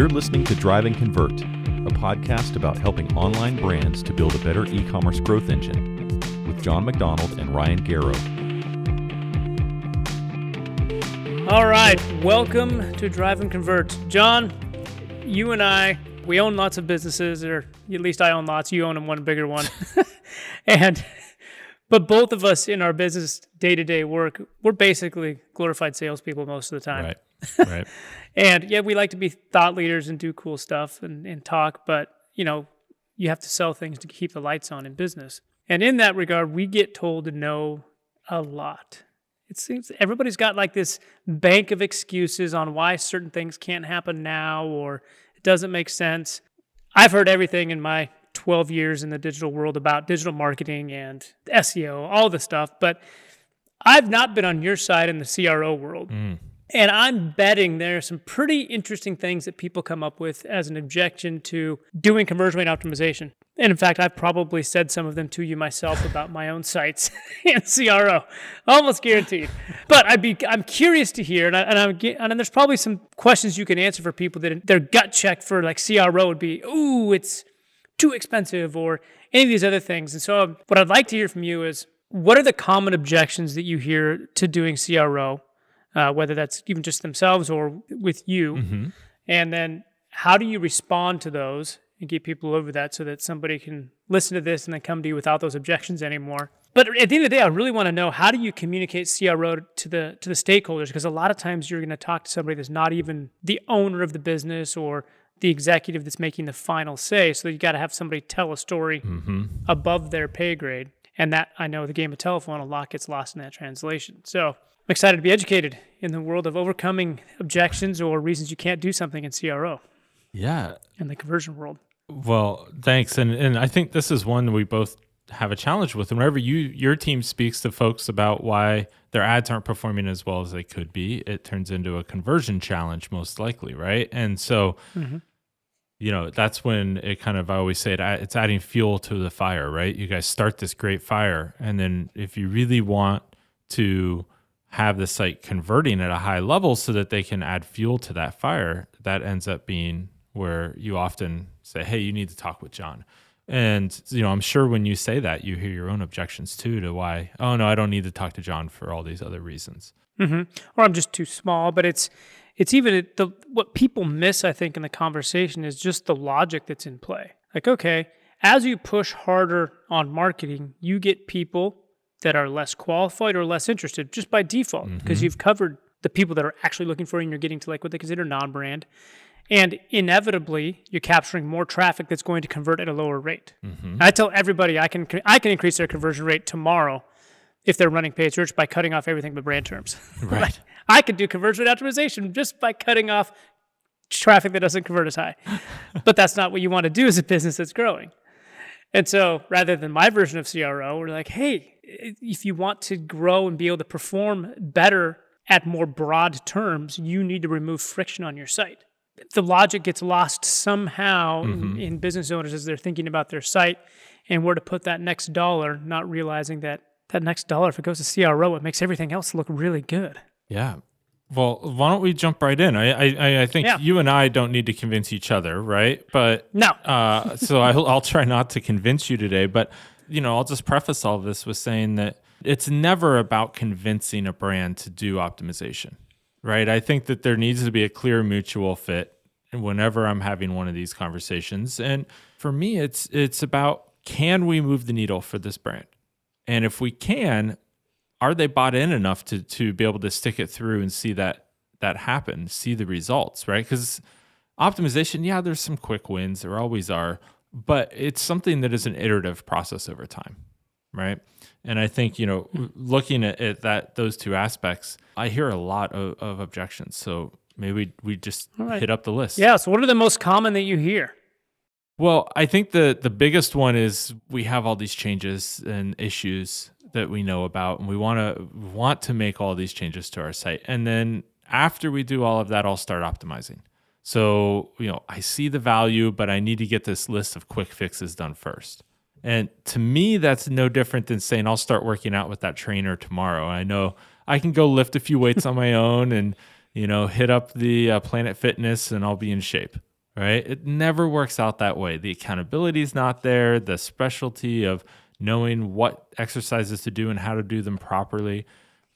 You're listening to Drive and Convert, a podcast about helping online brands to build a better e commerce growth engine with Jon MacDonald and Ryan Garrow. All right, welcome to Drive and Convert. John, you and I, we own lots of businesses, or at least I own lots. You own one bigger one. and but both of us in our business day to day work, we're basically glorified salespeople most of the time. Right. Right. and yeah, we like to be thought leaders and do cool stuff and, and talk, but you know, you have to sell things to keep the lights on in business. And in that regard, we get told to know a lot. It seems everybody's got like this bank of excuses on why certain things can't happen now or it doesn't make sense. I've heard everything in my 12 years in the digital world about digital marketing and SEO, all the stuff, but I've not been on your side in the CRO world. Mm. And I'm betting there are some pretty interesting things that people come up with as an objection to doing conversion rate optimization. And in fact, I've probably said some of them to you myself about my own sites and CRO, almost guaranteed. But I'd be, I'm curious to hear, and, I, and, I'm, and there's probably some questions you can answer for people that their gut check for like CRO would be, ooh, it's too expensive or any of these other things. And so, um, what I'd like to hear from you is what are the common objections that you hear to doing CRO, uh, whether that's even just themselves or with you? Mm-hmm. And then, how do you respond to those and get people over that so that somebody can listen to this and then come to you without those objections anymore? But at the end of the day, I really want to know how do you communicate CRO to the to the stakeholders? Because a lot of times you're going to talk to somebody that's not even the owner of the business or the executive that's making the final say. So you got to have somebody tell a story mm-hmm. above their pay grade. And that I know the game of telephone a lot gets lost in that translation. So I'm excited to be educated in the world of overcoming objections or reasons you can't do something in CRO. Yeah. In the conversion world. Well, thanks. And and I think this is one we both have a challenge with. whenever you your team speaks to folks about why their ads aren't performing as well as they could be, it turns into a conversion challenge most likely, right? And so mm-hmm you know that's when it kind of i always say it, it's adding fuel to the fire right? You guys start this great fire and then if you really want to have the site converting at a high level so that they can add fuel to that fire that ends up being where you often say hey you need to talk with john. And you know i'm sure when you say that you hear your own objections too to why oh no i don't need to talk to john for all these other reasons. Mm-hmm. or i'm just too small but it's it's even the what people miss i think in the conversation is just the logic that's in play like okay as you push harder on marketing you get people that are less qualified or less interested just by default because mm-hmm. you've covered the people that are actually looking for you and you're getting to like what they consider non-brand and inevitably you're capturing more traffic that's going to convert at a lower rate mm-hmm. i tell everybody i can i can increase their conversion rate tomorrow if they're running paid search by cutting off everything but brand terms. Right. I could do conversion optimization just by cutting off traffic that doesn't convert as high. but that's not what you want to do as a business that's growing. And so rather than my version of CRO, we're like, hey, if you want to grow and be able to perform better at more broad terms, you need to remove friction on your site. The logic gets lost somehow mm-hmm. in, in business owners as they're thinking about their site and where to put that next dollar, not realizing that that next dollar, if it goes to CRO, it makes everything else look really good. Yeah. Well, why don't we jump right in? I I, I think yeah. you and I don't need to convince each other, right? But no. uh, so I'll, I'll try not to convince you today, but you know, I'll just preface all of this with saying that it's never about convincing a brand to do optimization, right? I think that there needs to be a clear mutual fit whenever I'm having one of these conversations, and for me, it's it's about can we move the needle for this brand? And if we can, are they bought in enough to to be able to stick it through and see that that happen, see the results, right? Because optimization, yeah, there's some quick wins, there always are, but it's something that is an iterative process over time, right? And I think you know, hmm. looking at, at that those two aspects, I hear a lot of, of objections. So maybe we just right. hit up the list. Yeah. So what are the most common that you hear? Well, I think the the biggest one is we have all these changes and issues that we know about, and we want to want to make all these changes to our site. And then after we do all of that, I'll start optimizing. So you know, I see the value, but I need to get this list of quick fixes done first. And to me, that's no different than saying I'll start working out with that trainer tomorrow. I know I can go lift a few weights on my own and you know hit up the uh, Planet Fitness, and I'll be in shape right? It never works out that way. The accountability is not there, the specialty of knowing what exercises to do and how to do them properly,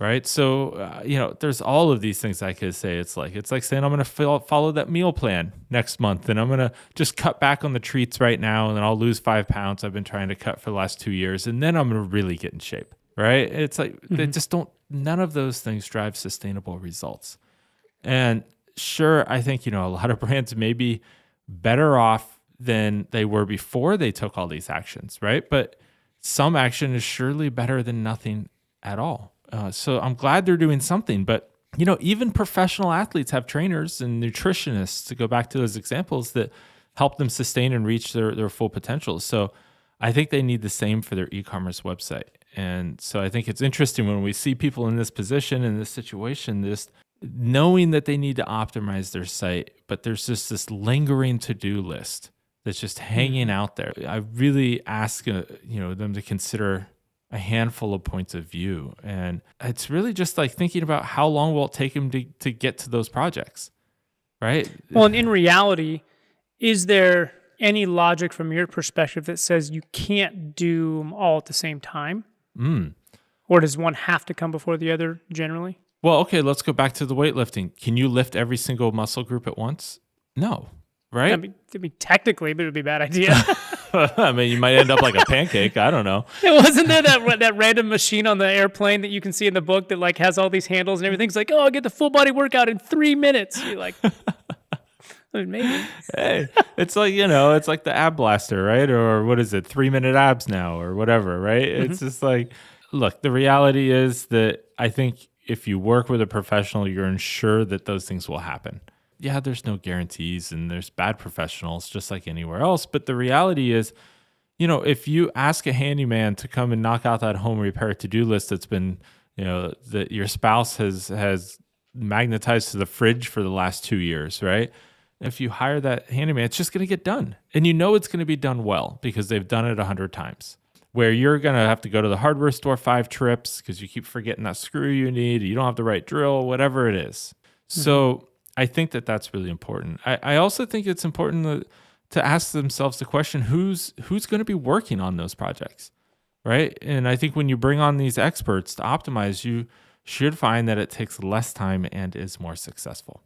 right? So, uh, you know, there's all of these things I could say. It's like, it's like saying, I'm going to follow that meal plan next month and I'm going to just cut back on the treats right now and then I'll lose five pounds I've been trying to cut for the last two years and then I'm going to really get in shape, right? It's like, mm-hmm. they just don't, none of those things drive sustainable results. And sure, I think, you know, a lot of brands may be better off than they were before they took all these actions, right? But some action is surely better than nothing at all. Uh, so I'm glad they're doing something. But, you know, even professional athletes have trainers and nutritionists, to go back to those examples, that help them sustain and reach their, their full potential. So I think they need the same for their e commerce website. And so I think it's interesting when we see people in this position, in this situation, this knowing that they need to optimize their site, but there's just this lingering to do list that's just hanging mm-hmm. out there. I really ask uh, you know them to consider a handful of points of view, and it's really just like thinking about how long will it take them to to get to those projects, right? Well, and in reality, is there any logic from your perspective that says you can't do them all at the same time? Mm. Or does one have to come before the other generally? Well, okay, let's go back to the weightlifting. Can you lift every single muscle group at once? No, right? I mean, I mean technically, but it would be a bad idea. I mean, you might end up like a pancake. I don't know. It wasn't there that that random machine on the airplane that you can see in the book that like has all these handles and everything's like, oh, I'll get the full body workout in three minutes. You're like, maybe. hey, it's like you know, it's like the ab blaster, right? Or what is it? Three minute abs now, or whatever, right? Mm-hmm. It's just like, look, the reality is that I think if you work with a professional, you're ensured that those things will happen. Yeah, there's no guarantees and there's bad professionals just like anywhere else. But the reality is, you know, if you ask a handyman to come and knock out that home repair to do list that's been, you know, that your spouse has has magnetized to the fridge for the last two years, right? If you hire that handyman, it's just going to get done. And you know it's going to be done well because they've done it a hundred times where you're going to have to go to the hardware store five trips because you keep forgetting that screw you need, you don't have the right drill, whatever it is. Mm-hmm. So I think that that's really important. I, I also think it's important to, to ask themselves the question who's who's going to be working on those projects, right? And I think when you bring on these experts to optimize, you should find that it takes less time and is more successful.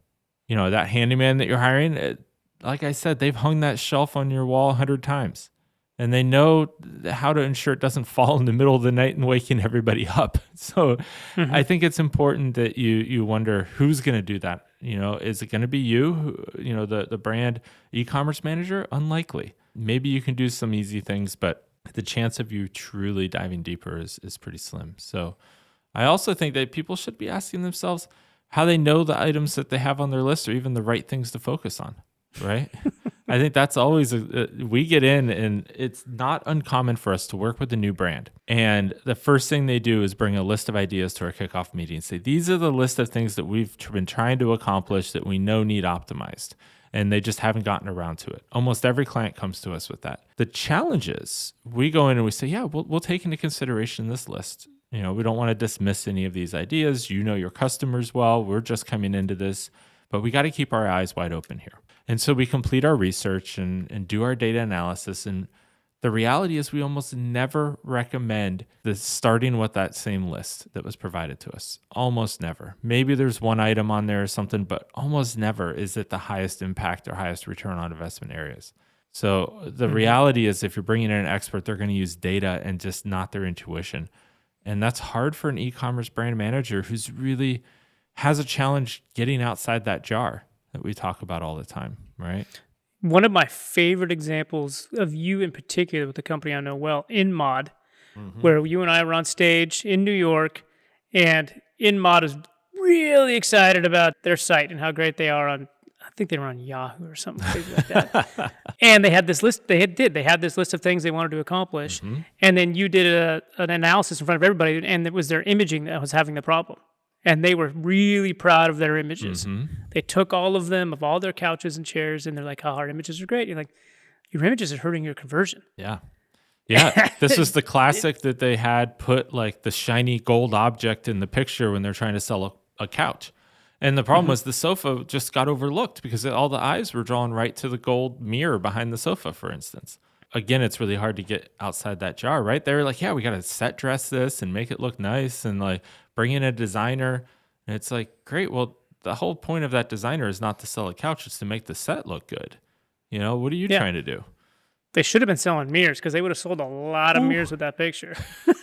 You know, that handyman that you're hiring, like I said, they've hung that shelf on your wall a hundred times and they know how to ensure it doesn't fall in the middle of the night and waking everybody up. So mm-hmm. I think it's important that you you wonder who's going to do that. You know, is it going to be you? You know, the the brand e-commerce manager? Unlikely. Maybe you can do some easy things, but the chance of you truly diving deeper is is pretty slim. So I also think that people should be asking themselves how they know the items that they have on their list are even the right things to focus on, right? I think that's always a, a, we get in and it's not uncommon for us to work with a new brand. And the first thing they do is bring a list of ideas to our kickoff meeting. Say these are the list of things that we've been trying to accomplish that we know need optimized. And they just haven't gotten around to it. Almost every client comes to us with that. The challenge is we go in and we say, yeah, we'll, we'll take into consideration this list. You know, we don't want to dismiss any of these ideas. You know your customers well. We're just coming into this, but we got to keep our eyes wide open here. And so we complete our research and, and do our data analysis. And the reality is, we almost never recommend the starting with that same list that was provided to us. Almost never. Maybe there's one item on there or something, but almost never is it the highest impact or highest return on investment areas. So the mm-hmm. reality is, if you're bringing in an expert, they're going to use data and just not their intuition. And that's hard for an e commerce brand manager who's really has a challenge getting outside that jar that we talk about all the time, right? One of my favorite examples of you in particular with the company I know well, InMod, mm-hmm. where you and I were on stage in New York, and InMod is really excited about their site and how great they are on. I think they were on Yahoo or something like that. and they had this list. They had, did. They had this list of things they wanted to accomplish, mm-hmm. and then you did a, an analysis in front of everybody, and it was their imaging that was having the problem and they were really proud of their images. Mm-hmm. They took all of them of all their couches and chairs, and they're like, "Oh, our images are great." You're like, "Your images are hurting your conversion." Yeah, yeah. this was the classic that they had put like the shiny gold object in the picture when they're trying to sell a, a couch, And the problem was the sofa just got overlooked because all the eyes were drawn right to the gold mirror behind the sofa, for instance. Again, it's really hard to get outside that jar, right? They were like, yeah, we got to set dress this and make it look nice and like bring in a designer. And it's like, great. Well, the whole point of that designer is not to sell a couch, it's to make the set look good. You know, what are you Yeah. trying to do? They should have been selling mirrors because they would have sold a lot of mirrors with that picture.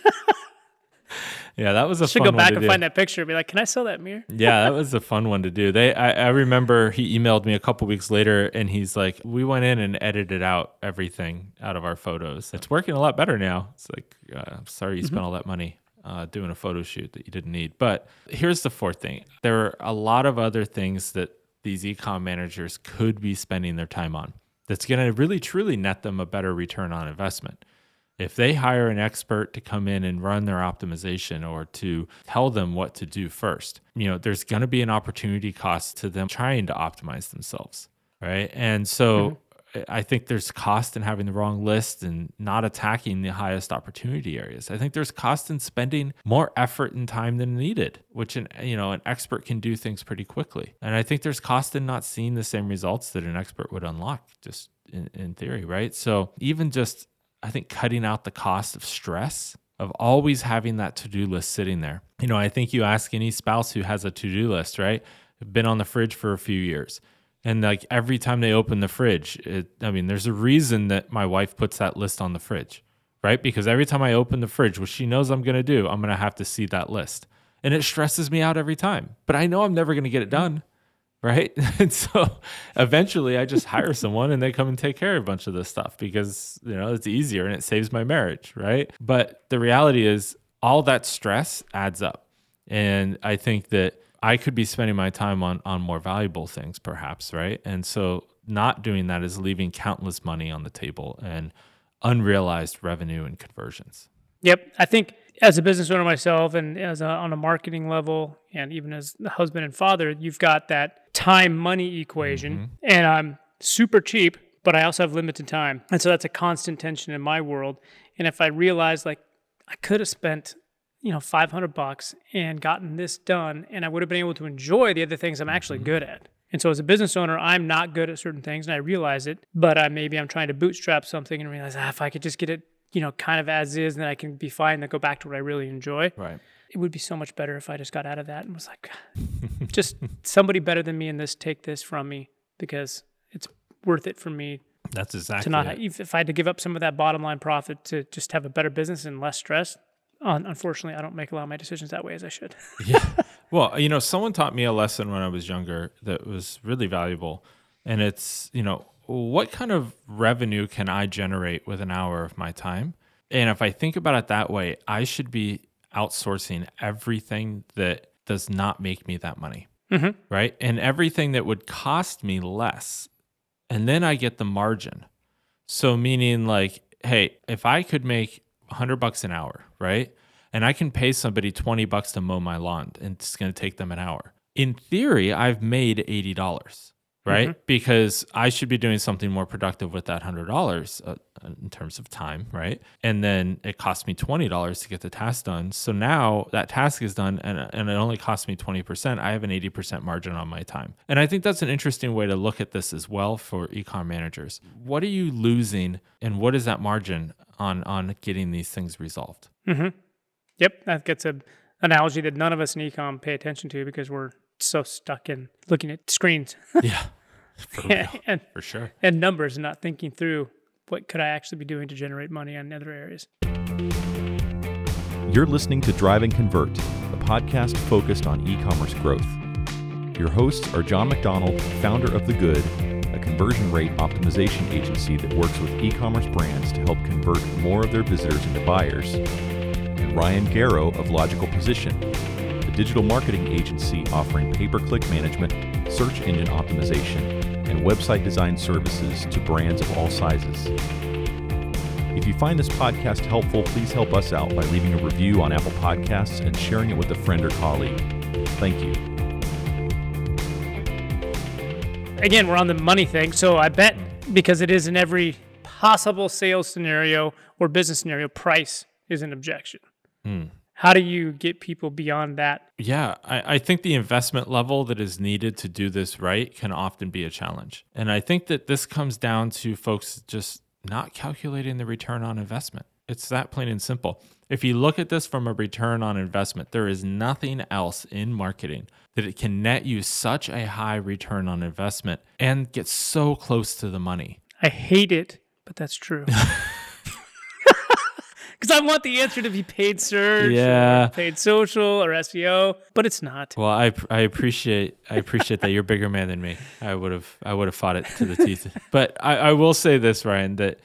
Yeah, that was a Should go back and do. find that picture and be like, "Can I sell that mirror?" yeah, that was a fun one to do. They, I, I remember he emailed me a couple weeks later, and he's like, "We went in and edited out everything out of our photos. It's working a lot better now." It's like, uh, I'm sorry you spent all that money uh, doing a photo shoot that you didn't need. But here's the fourth thing: there are a lot of other things that these ecom managers could be spending their time on. That's going to really truly net them a better return on investment if they hire an expert to come in and run their optimization or to tell them what to do first, you know, there's going to be an opportunity cost to them trying to optimize themselves. Right. And so I think there's cost in having the wrong list and not attacking the highest opportunity areas. I think there's cost in spending more effort and time than needed, which an you know an expert can do things pretty quickly. And I think there's cost in not seeing the same results that an expert would unlock just in, in theory, right? So even just I think cutting out the cost of stress of always having that to-do list sitting there. You know, I think you ask any spouse who has a to-do list, right? Been on the fridge for a few years. And like every time they open the fridge, it, I mean, there's a reason that my wife puts that list on the fridge, right? Because every time I open the fridge, what she knows I'm going to do, I'm going to have to see that list. And it stresses me out every time. But I know I'm never going to get it done, right? And so eventually I just hire someone and they come and take care of a bunch of this stuff because, you know, it's easier and it saves my marriage, right? But the reality is all that stress adds up. And I think that I could be spending my time on on more valuable things perhaps, right? And so not doing that is leaving countless money on the table and unrealized revenue and conversions. Yep. I think as a business owner myself and as a, on a marketing level and even as the husband and father, you've got that time money equation mm-hmm. and I'm super cheap, but I also have limited time. And so that's a constant tension in my world. And if I realize like I could have spent, you know, 500 bucks and gotten this done and I would have been able to enjoy the other things I'm actually good at. And so as a business owner, I'm not good at certain things and I realize it, but I maybe I'm trying to bootstrap something and realize ah, if I could just get it you know, kind of as is, then I can be fine and go back to what I really enjoy. Right. It would be so much better if I just got out of that and was like, just somebody better than me in this, take this from me because it's worth it for me That's exactly to not, it. if, if I had to give up some of that bottom line profit to just have a better business and less stress. Un- unfortunately, I don't make a lot of my decisions that way as I should. yeah. Well, you know, someone taught me a lesson when I was younger that was really valuable. And it's, you know, what kind of revenue can I generate with an hour of my time? And if I think about it that way, I should be outsourcing everything that does not make me that money. Mm-hmm. Right. And everything that would cost me less. And then I get the margin. So, meaning like, hey, if I could make 100 bucks an hour, right? And I can pay somebody 20 bucks to mow my lawn and it's going to take them an hour. In theory, I've made $80, right? Because I should be doing something more productive with that $100 uh, in terms of time, right? And then it cost me $20 to get the task done. So now that task is done and, and it only cost me 20%. I have an 80% margin on my time. And I think that's an interesting way to look at this as well for ecom managers. What are you losing and what is that margin on on getting these things resolved? Yep, that gets a analogy that none of us in ecom pay attention to because we're so stuck in looking at screens Yeah. For and For sure. and numbers and not thinking through what could I actually be doing to generate money in other areas. You're listening to Drive and Convert, a podcast focused on e commerce growth. Your hosts are Jon MacDonald, founder of The Good, a conversion rate optimization agency that works with e commerce brands to help convert more of their visitors into buyers, and Ryan Garrow of Logical Position, digital marketing agency offering pay per click management, search engine optimization, and website design services to brands of all sizes. If you find this podcast helpful, please help us out by leaving a review on Apple Podcasts and sharing it with a friend or colleague. Thank you. Again, we're on the money thing, so I bet because it is in every possible sales scenario or business scenario, price is an objection. Hmm. How do you get people beyond that Yeah, I, I think the investment level that is needed to do this right can often be a challenge. And I think that this comes down to folks just not calculating the return on investment. It's that plain and simple. If you look at this from a return on investment, there is nothing else in marketing that it can net you such a high return on investment and get so close to the money. I hate it, but that's true. Because I want the answer to be paid search, Yeah. paid social, or SEO, but it's not. Well, I I appreciate I appreciate that you're a bigger man than me. I would have I would have fought it to the teeth. But I, I will say this, Ryan, that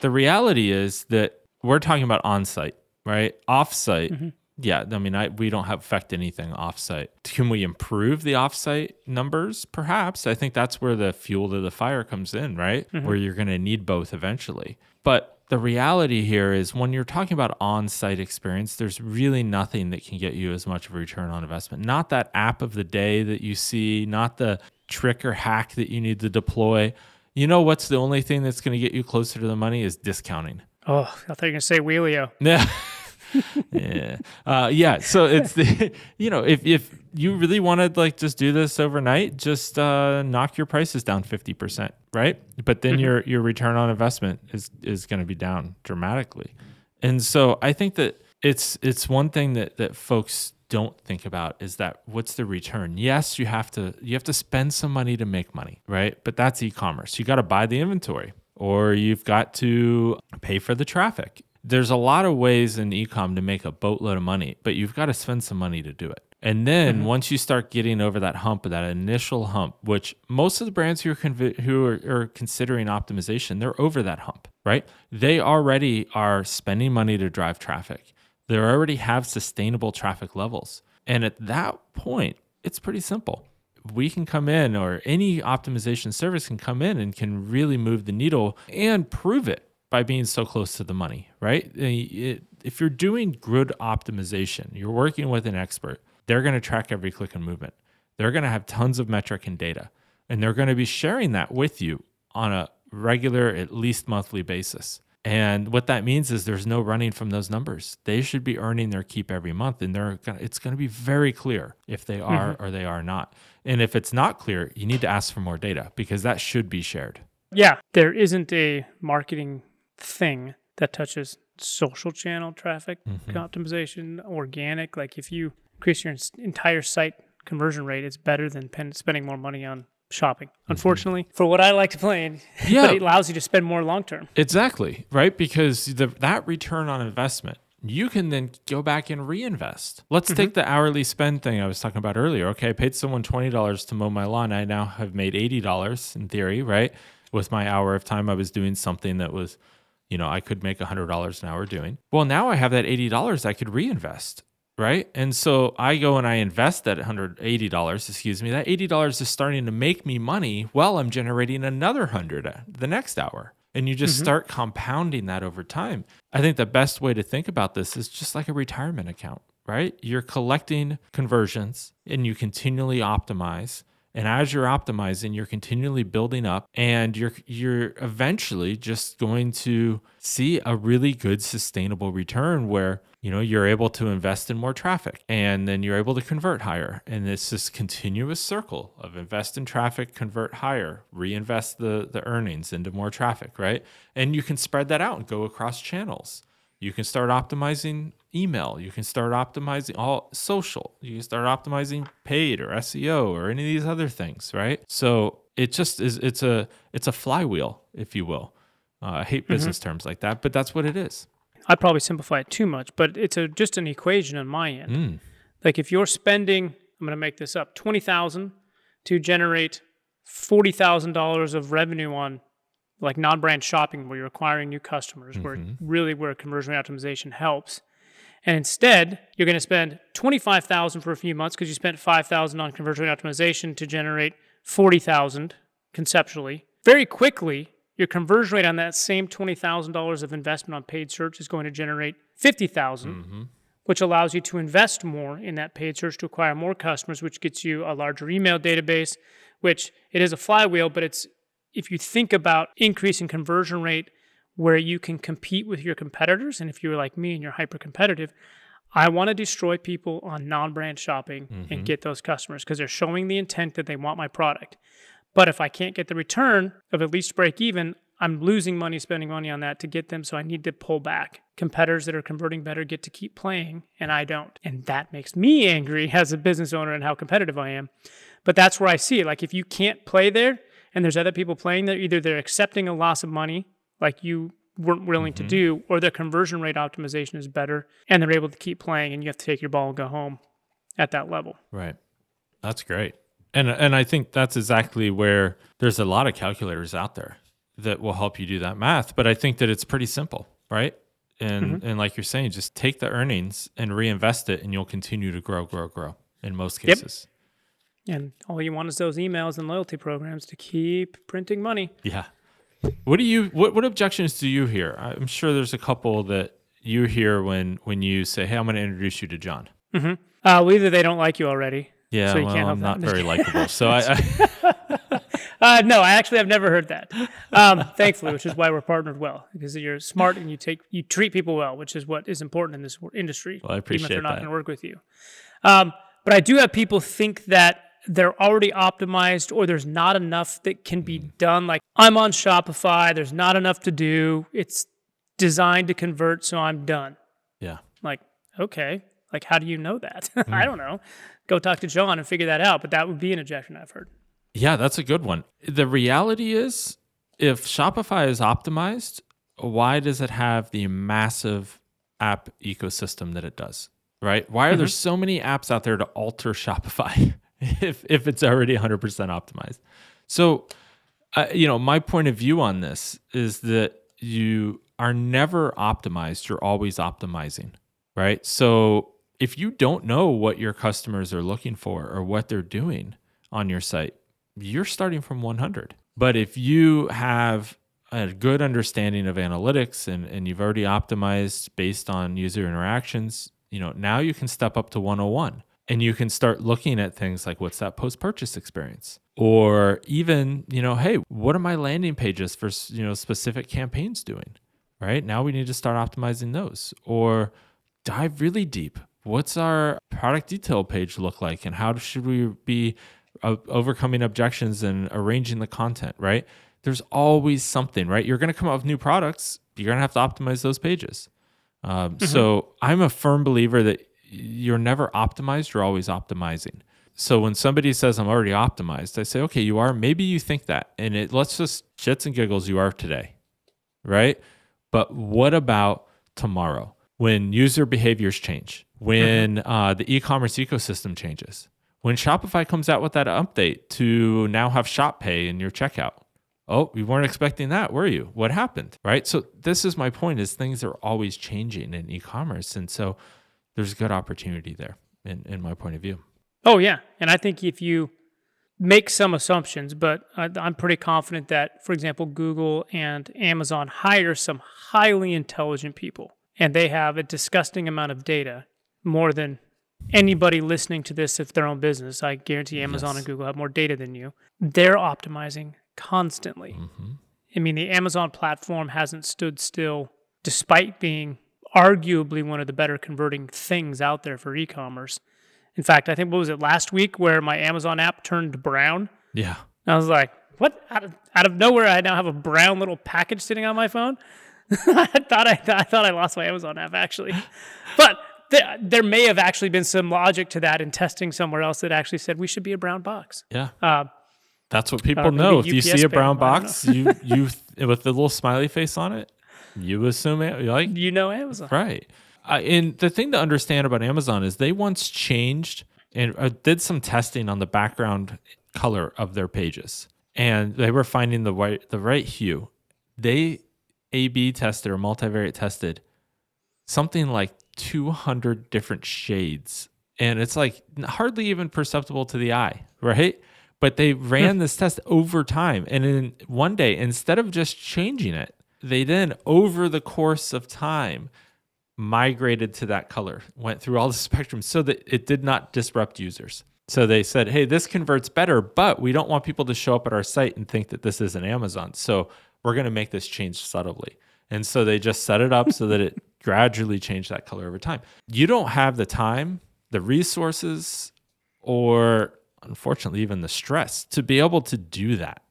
the reality is that we're talking about on-site, right? Off-site. Mm-hmm. Yeah, I mean, I we don't have affect anything off-site. Can we improve the off-site numbers? Perhaps. I think that's where the fuel to the fire comes in, right? Mm-hmm. Where you're going to need both eventually. But the reality here is when you're talking about on-site experience, there's really nothing that can get you as much of a return on investment. Not that app of the day that you see, not the trick or hack that you need to deploy. You know what's the only thing that's going to get you closer to the money is discounting. Oh, I thought you were going to say Wheelio. Yeah. yeah. Uh, yeah. So it's the, you know, if, if you really want to like just do this overnight, just uh, knock your prices down 50%, right? But then your, your return on investment is, is going to be down dramatically. And so I think that it's, it's one thing that, that folks don't think about is that what's the return? Yes, you have to, you have to spend some money to make money, right? But that's e-commerce. You got to buy the inventory or you've got to pay for the traffic there's a lot of ways in ecom to make a boatload of money, but you've got to spend some money to do it. And then mm-hmm. once you start getting over that hump, that initial hump, which most of the brands who are convi- who are, are considering optimization, they're over that hump, right? They already are spending money to drive traffic. They already have sustainable traffic levels, and at that point, it's pretty simple. We can come in, or any optimization service can come in and can really move the needle and prove it by being so close to the money, right? Uh, it- if you're doing good optimization, you're working with an expert, they're going to track every click and movement. They're going to have tons of metric and data, and they're going to be sharing that with you on a regular, at least monthly basis. And what that means is there's no running from those numbers. They should be earning their keep every month, and they're gonna, it's going to be very clear if they mm-hmm. are or they are not. And if it's not clear, you need to ask for more data because that should be shared. Yeah, there isn't a marketing thing that touches social channel traffic mm-hmm. optimization, organic. Like if you increase your entire site conversion rate, it's better than pen- spending more money on shopping. Mm-hmm. Unfortunately, for what I like to plan, Yeah. but it allows you to spend more long term. Exactly, right? Because the, that return on investment, you can then go back and reinvest. Let's take mm-hmm. the hourly spend thing I was talking about earlier. Okay, I paid someone $20 to mow my lawn. I now have made $80 in theory, right? With my hour of time, I was doing something that was, you know, I could make $100 an hour doing. Well, now I have that $80 I could reinvest. Right. And so I go and I invest that $180, excuse me, that $80 is starting to make me money while I'm generating another 100 the next hour and you just mm-hmm. start compounding that over time. I think the best way to think about this is just like a retirement account, right? You're collecting conversions and you continually optimize. And as you're optimizing, you're continually building up and you're you're eventually just going to see a really good sustainable return where you know you're able to invest in more traffic and then you're able to convert higher. And it's this continuous circle of invest in traffic convert higher reinvest the the earnings into more traffic right? And you can spread that out and go across channels. You can start optimizing email you can start optimizing all social you can start optimizing paid or seo or any of these other things right so it just is it's a it's a flywheel if you will uh, i hate business terms like that but that's what it is I probably simplify it too much, but it's a just an equation on my end. Mm. Like if you're spending, I'm going to make this up, twenty thousand to generate forty thousand dollars of revenue on like non-brand shopping, where you're acquiring new customers, where really where conversion rate optimization helps. And instead, you're going to spend twenty-five thousand for a few months because you spent five thousand on conversion rate optimization to generate forty thousand conceptually. Very quickly, your conversion rate on that same twenty thousand dollars of investment on paid search is going to generate fifty mm-hmm. which allows you to invest more in that paid search to acquire more customers, which gets you a larger email database. Which it is a flywheel, but it's if you think about increasing conversion rate where you can compete with your competitors, and if you're like me and you're hyper competitive, I want to destroy people on non-brand shopping and mm-hmm. get those customers because they're showing the intent that they want my product. But if I can't get the return of at least break even, I'm losing money spending money on that to get them. So I need to pull back. Competitors that are converting better get to keep playing, and I don't. And that makes me angry as a business owner and how competitive I am. But that's where I see it. Like if you can't play there and there's other people playing there, either they're accepting a loss of money, like you weren't willing to mm-hmm. do, or their conversion rate optimization is better and they're able to keep playing and you have to take your ball and go home at that level. Right. That's great. And and I think that's exactly where there's a lot of calculators out there that will help you do that math, but I think that it's pretty simple, right? And mm-hmm. and like you're saying, just take the earnings and reinvest it and you'll continue to grow, grow, grow in most cases. Yep. cases. And all you want is those emails and loyalty programs to keep printing money. Yeah. What do you what what objections do you hear? I'm sure there's a couple that you hear when when you say, "Hey, I'm going to introduce you to John." Uh, well, either they don't like you already. Yeah, So you well, can't I'm not that. very likable. So I, I Uh, no, I actually have never heard that. Um, thankfully, which is why we're partnered well because you're smart and you take you treat people well, which is what is important in this industry. Well, I even if they're not going to work with you. Um, but I do have people think that they're already optimized or there's not enough that can be Mm. done. Like I'm on Shopify, there's not enough to do. It's designed to convert, so I'm done. yeah. Like, okay, like how do you know that? Mm. I don't know. Go talk to John and figure that out. But that would be an objection I've heard. Yeah, that's a good one. The reality is, if Shopify is optimized, why does it have the massive app ecosystem that it does? Right? Why are there so many apps out there to alter Shopify if if it's already 100% optimized? So, uh, you know, my point of view on this is that you are never optimized, you're always optimizing, right? So, if you don't know what your customers are looking for or what they're doing on your site, you're starting from 100. But if you have a good understanding of analytics and, and you've already optimized based on user interactions, you know, now you can step up to 101 and you can start looking at things like what's that post purchase experience? Or even, you know, hey, what are my landing pages for, you know, specific campaigns doing? Right? Now we need to start optimizing those or dive really deep. What's our product detail page look like and how should we be uh, overcoming objections and arranging the content, right? There's always something, right? You're going to come up with new products. You're going to have to optimize those pages. Um, So I'm a firm believer that you're never optimized, you're always optimizing. So when somebody says I'm already optimized, I say, okay, you are. Maybe you think that, and it let's just shits and giggles, you are today, right? But what about tomorrow when user behaviors change, when uh, the e-commerce ecosystem changes, when Shopify comes out with that update to now have Shop Pay in your checkout? Oh, you weren't expecting that, were you? What happened? Right. So this is my point: is things are always changing in e-commerce, and so there's good opportunity there, in in my point of view. Oh yeah, and I think if you make some assumptions, but I, I'm pretty confident that, for example, Google and Amazon hire some highly intelligent people, and they have a disgusting amount of data, more than anybody listening to this if their own business. I guarantee Amazon Yes. and Google have more data than you. They're optimizing constantly. Mm-hmm. I mean, the Amazon platform hasn't stood still, despite being arguably one of the better converting things out there for e-commerce. In fact, I think what was it last week where my Amazon app turned brown? Yeah. I was like, "What? Out of, out of nowhere, I now have a brown little package sitting on my phone." I thought I, I thought I lost my Amazon app actually, but there, there may have actually been some logic to that in testing somewhere else that actually said we should be a brown box. Yeah. Uh, That's what people Uh, know. If you see a brown them, I don't box, you you with the little smiley face on it, you assume like, you know Amazon. Right. Uh, and the thing to understand about Amazon is they once changed and uh, did some testing on the background color of their pages, and they were finding the right the right hue. They A/B tested or multivariate tested something like 200 different shades, and it's like hardly even perceptible to the eye, right? But they ran this test over time, and in one day, instead of just changing it, they then over the course of time migrated to that color, went through all the spectrum so that it did not disrupt users. So they said, hey, this converts better, but we don't want people to show up at our site and think that this is an Amazon. So we're going to make this change subtly. And so they just set it up so that it gradually changed that color over time. You don't have the time, the resources, or unfortunately, even the stress to be able to do that.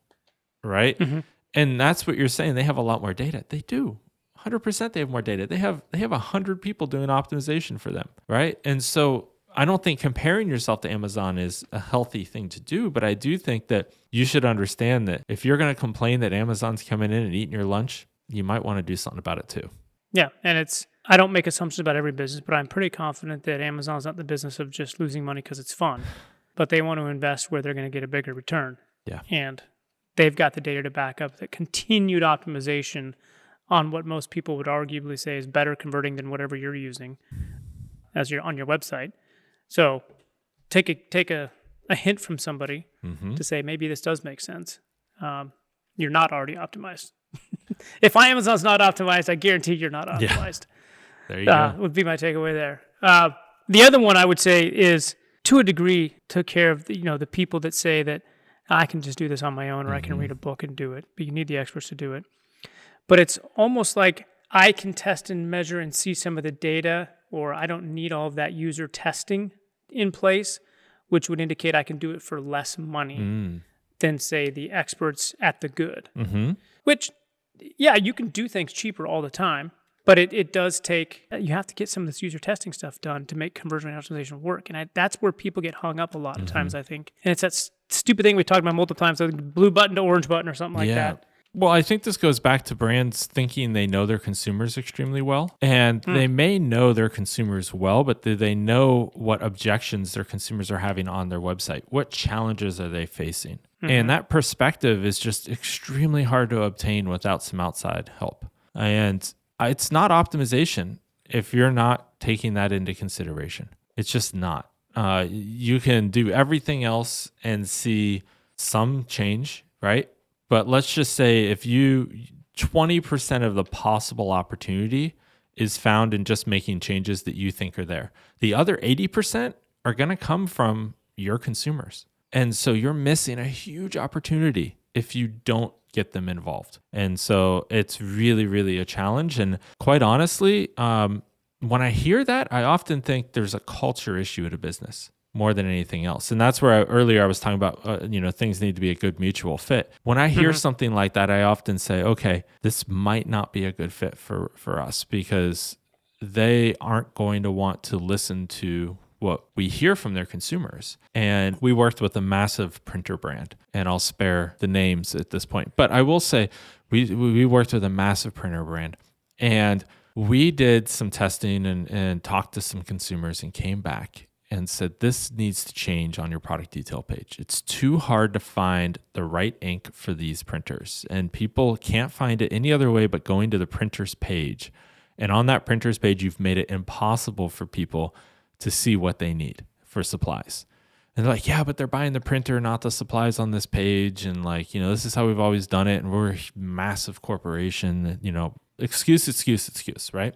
Right. Mm-hmm. And that's what you're saying. They have a lot more data. They do. 100% they have more data. They have they have 100 people doing optimization for them, right? And so I don't think comparing yourself to Amazon is a healthy thing to do, but I do think that you should understand that if you're going to complain that Amazon's coming in and eating your lunch, you might want to do something about it too. Yeah, and it's I don't make assumptions about every business, but I'm pretty confident that Amazon's not the business of just losing money because it's fun, but they want to invest where they're going to get a bigger return. Yeah. And they've got the data to back up that continued optimization on what most people would arguably say is better converting than whatever you're using as you're on your website. So take a take a, a hint from somebody Mm-hmm. to say maybe this does make sense. Um, you're not already optimized. if my Amazon's not optimized, I guarantee you're not Yeah. optimized. There you Uh, go. would be my takeaway there. Uh, the other one I would say is to a degree took care of the, you know the people that say that I can just do this on my own or I can read a book and do it, but you need the experts to do it. But it's almost like I can test and measure and see some of the data, or I don't need all of that user testing in place, which would indicate I can do it for less money Mm. than say the experts at the good. Mm-hmm. Which, yeah, you can do things cheaper all the time, but it, it does take, you have to get some of this user testing stuff done to make conversion optimization work. And I, that's where people get hung up a lot of times, I think. And it's that stupid thing we talked about multiple times, like blue button to orange button or something like yeah. that. Well, I think this goes back to brands thinking they know their consumers extremely well. And Hmm. they may know their consumers well, but do they know what objections their consumers are having on their website? What challenges are they facing? Mm-hmm. And that perspective is just extremely hard to obtain without some outside help. And it's not optimization if you're not taking that into consideration. It's just not. Uh, you can do everything else and see some change, right? But let's just say if you 20% of the possible opportunity is found in just making changes that you think are there. The other 80% are going to come from your consumers. And so you're missing a huge opportunity if you don't get them involved. And so it's really, really a challenge. And quite honestly, um, when I hear that, I often think there's a culture issue at a business more than anything else. And that's where I, earlier I was talking about, uh, you know, things need to be a good mutual fit. When I hear something like that, I often say, okay, this might not be a good fit for for us because they aren't going to want to listen to what we hear from their consumers. And we worked with a massive printer brand, and I'll spare the names at this point. But I will say we we worked with a massive printer brand and we did some testing and, and talked to some consumers and came back and said this needs to change on your product detail page. It's too hard to find the right ink for these printers, and people can't find it any other way but going to the printer's page. And on that printer's page, you've made it impossible for people to see what they need for supplies. And they're like, yeah, but they're buying the printer, not the supplies on this page. And like, you know, this is how we've always done it. And we're a massive corporation, you know, excuse, excuse, excuse, right?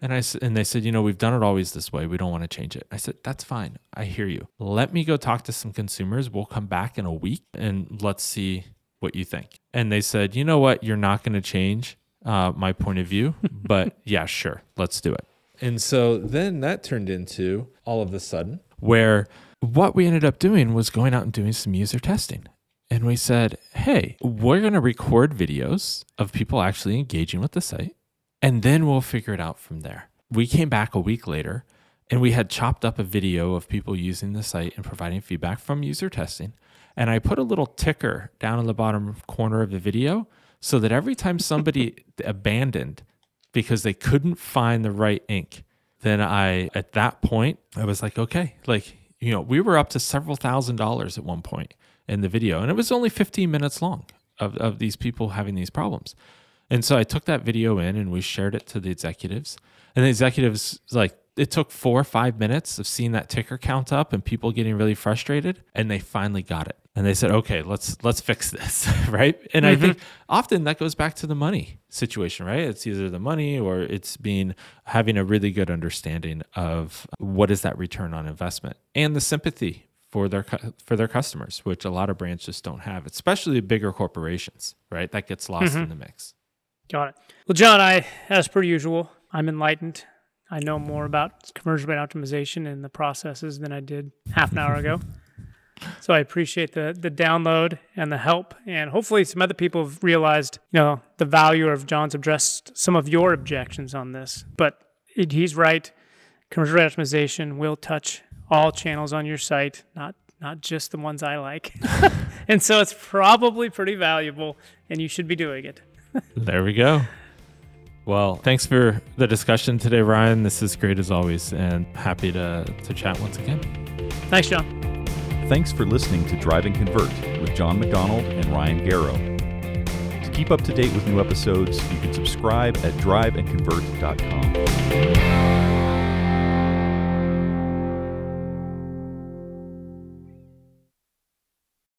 And I and they said, you know, we've done it always this way. We don't want to change it. I said, that's fine. I hear you. Let me go talk to some consumers. We'll come back in a week and let's see what you think. And they said, you know what? You're not going to change uh, my point of view, but yeah, sure, let's do it. And so then that turned into all of a sudden where what we ended up doing was going out and doing some user testing. And we said, hey, we're going to record videos of people actually engaging with the site, and then we'll figure it out from there. We came back a week later and we had chopped up a video of people using the site and providing feedback from user testing. And I put a little ticker down in the bottom corner of the video so that every time somebody abandoned because they couldn't find the right ink, then I, at that point, I was like, okay, like, you know, we were up to several thousand dollars at one point in the video, and it was only 15 minutes long of, of these people having these problems. And so I took that video in and we shared it to the executives. And the executives, like, it took four or five minutes of seeing that ticker count up and people getting really frustrated. And they finally got it. And they said, okay, let's let's fix this. right. And I think mm-hmm. often that goes back to the money situation, right? It's either the money or it's being having a really good understanding of what is that return on investment and the sympathy for their for their customers, which a lot of brands just don't have, especially bigger corporations, right? That gets lost mm-hmm. in the mix. Got it. Well, John, I, as per usual, I'm enlightened. I know more about conversion rate optimization and the processes than I did half an hour ago. So I appreciate the the download and the help, and hopefully some other people have realized, you know, the value of John's addressed some of your objections on this. But it, he's right. Conversion rate optimization will touch all channels on your site, not not just the ones I like. and so it's probably pretty valuable, and you should be doing it. there we go. Well, thanks for the discussion today, Ryan. This is great as always, and happy to, to chat once again. Thanks, Jon. Thanks for listening to Drive and Convert with Jon MacDonald and Ryan Garrow. To keep up to date with new episodes, you can subscribe at driveandconvert.com.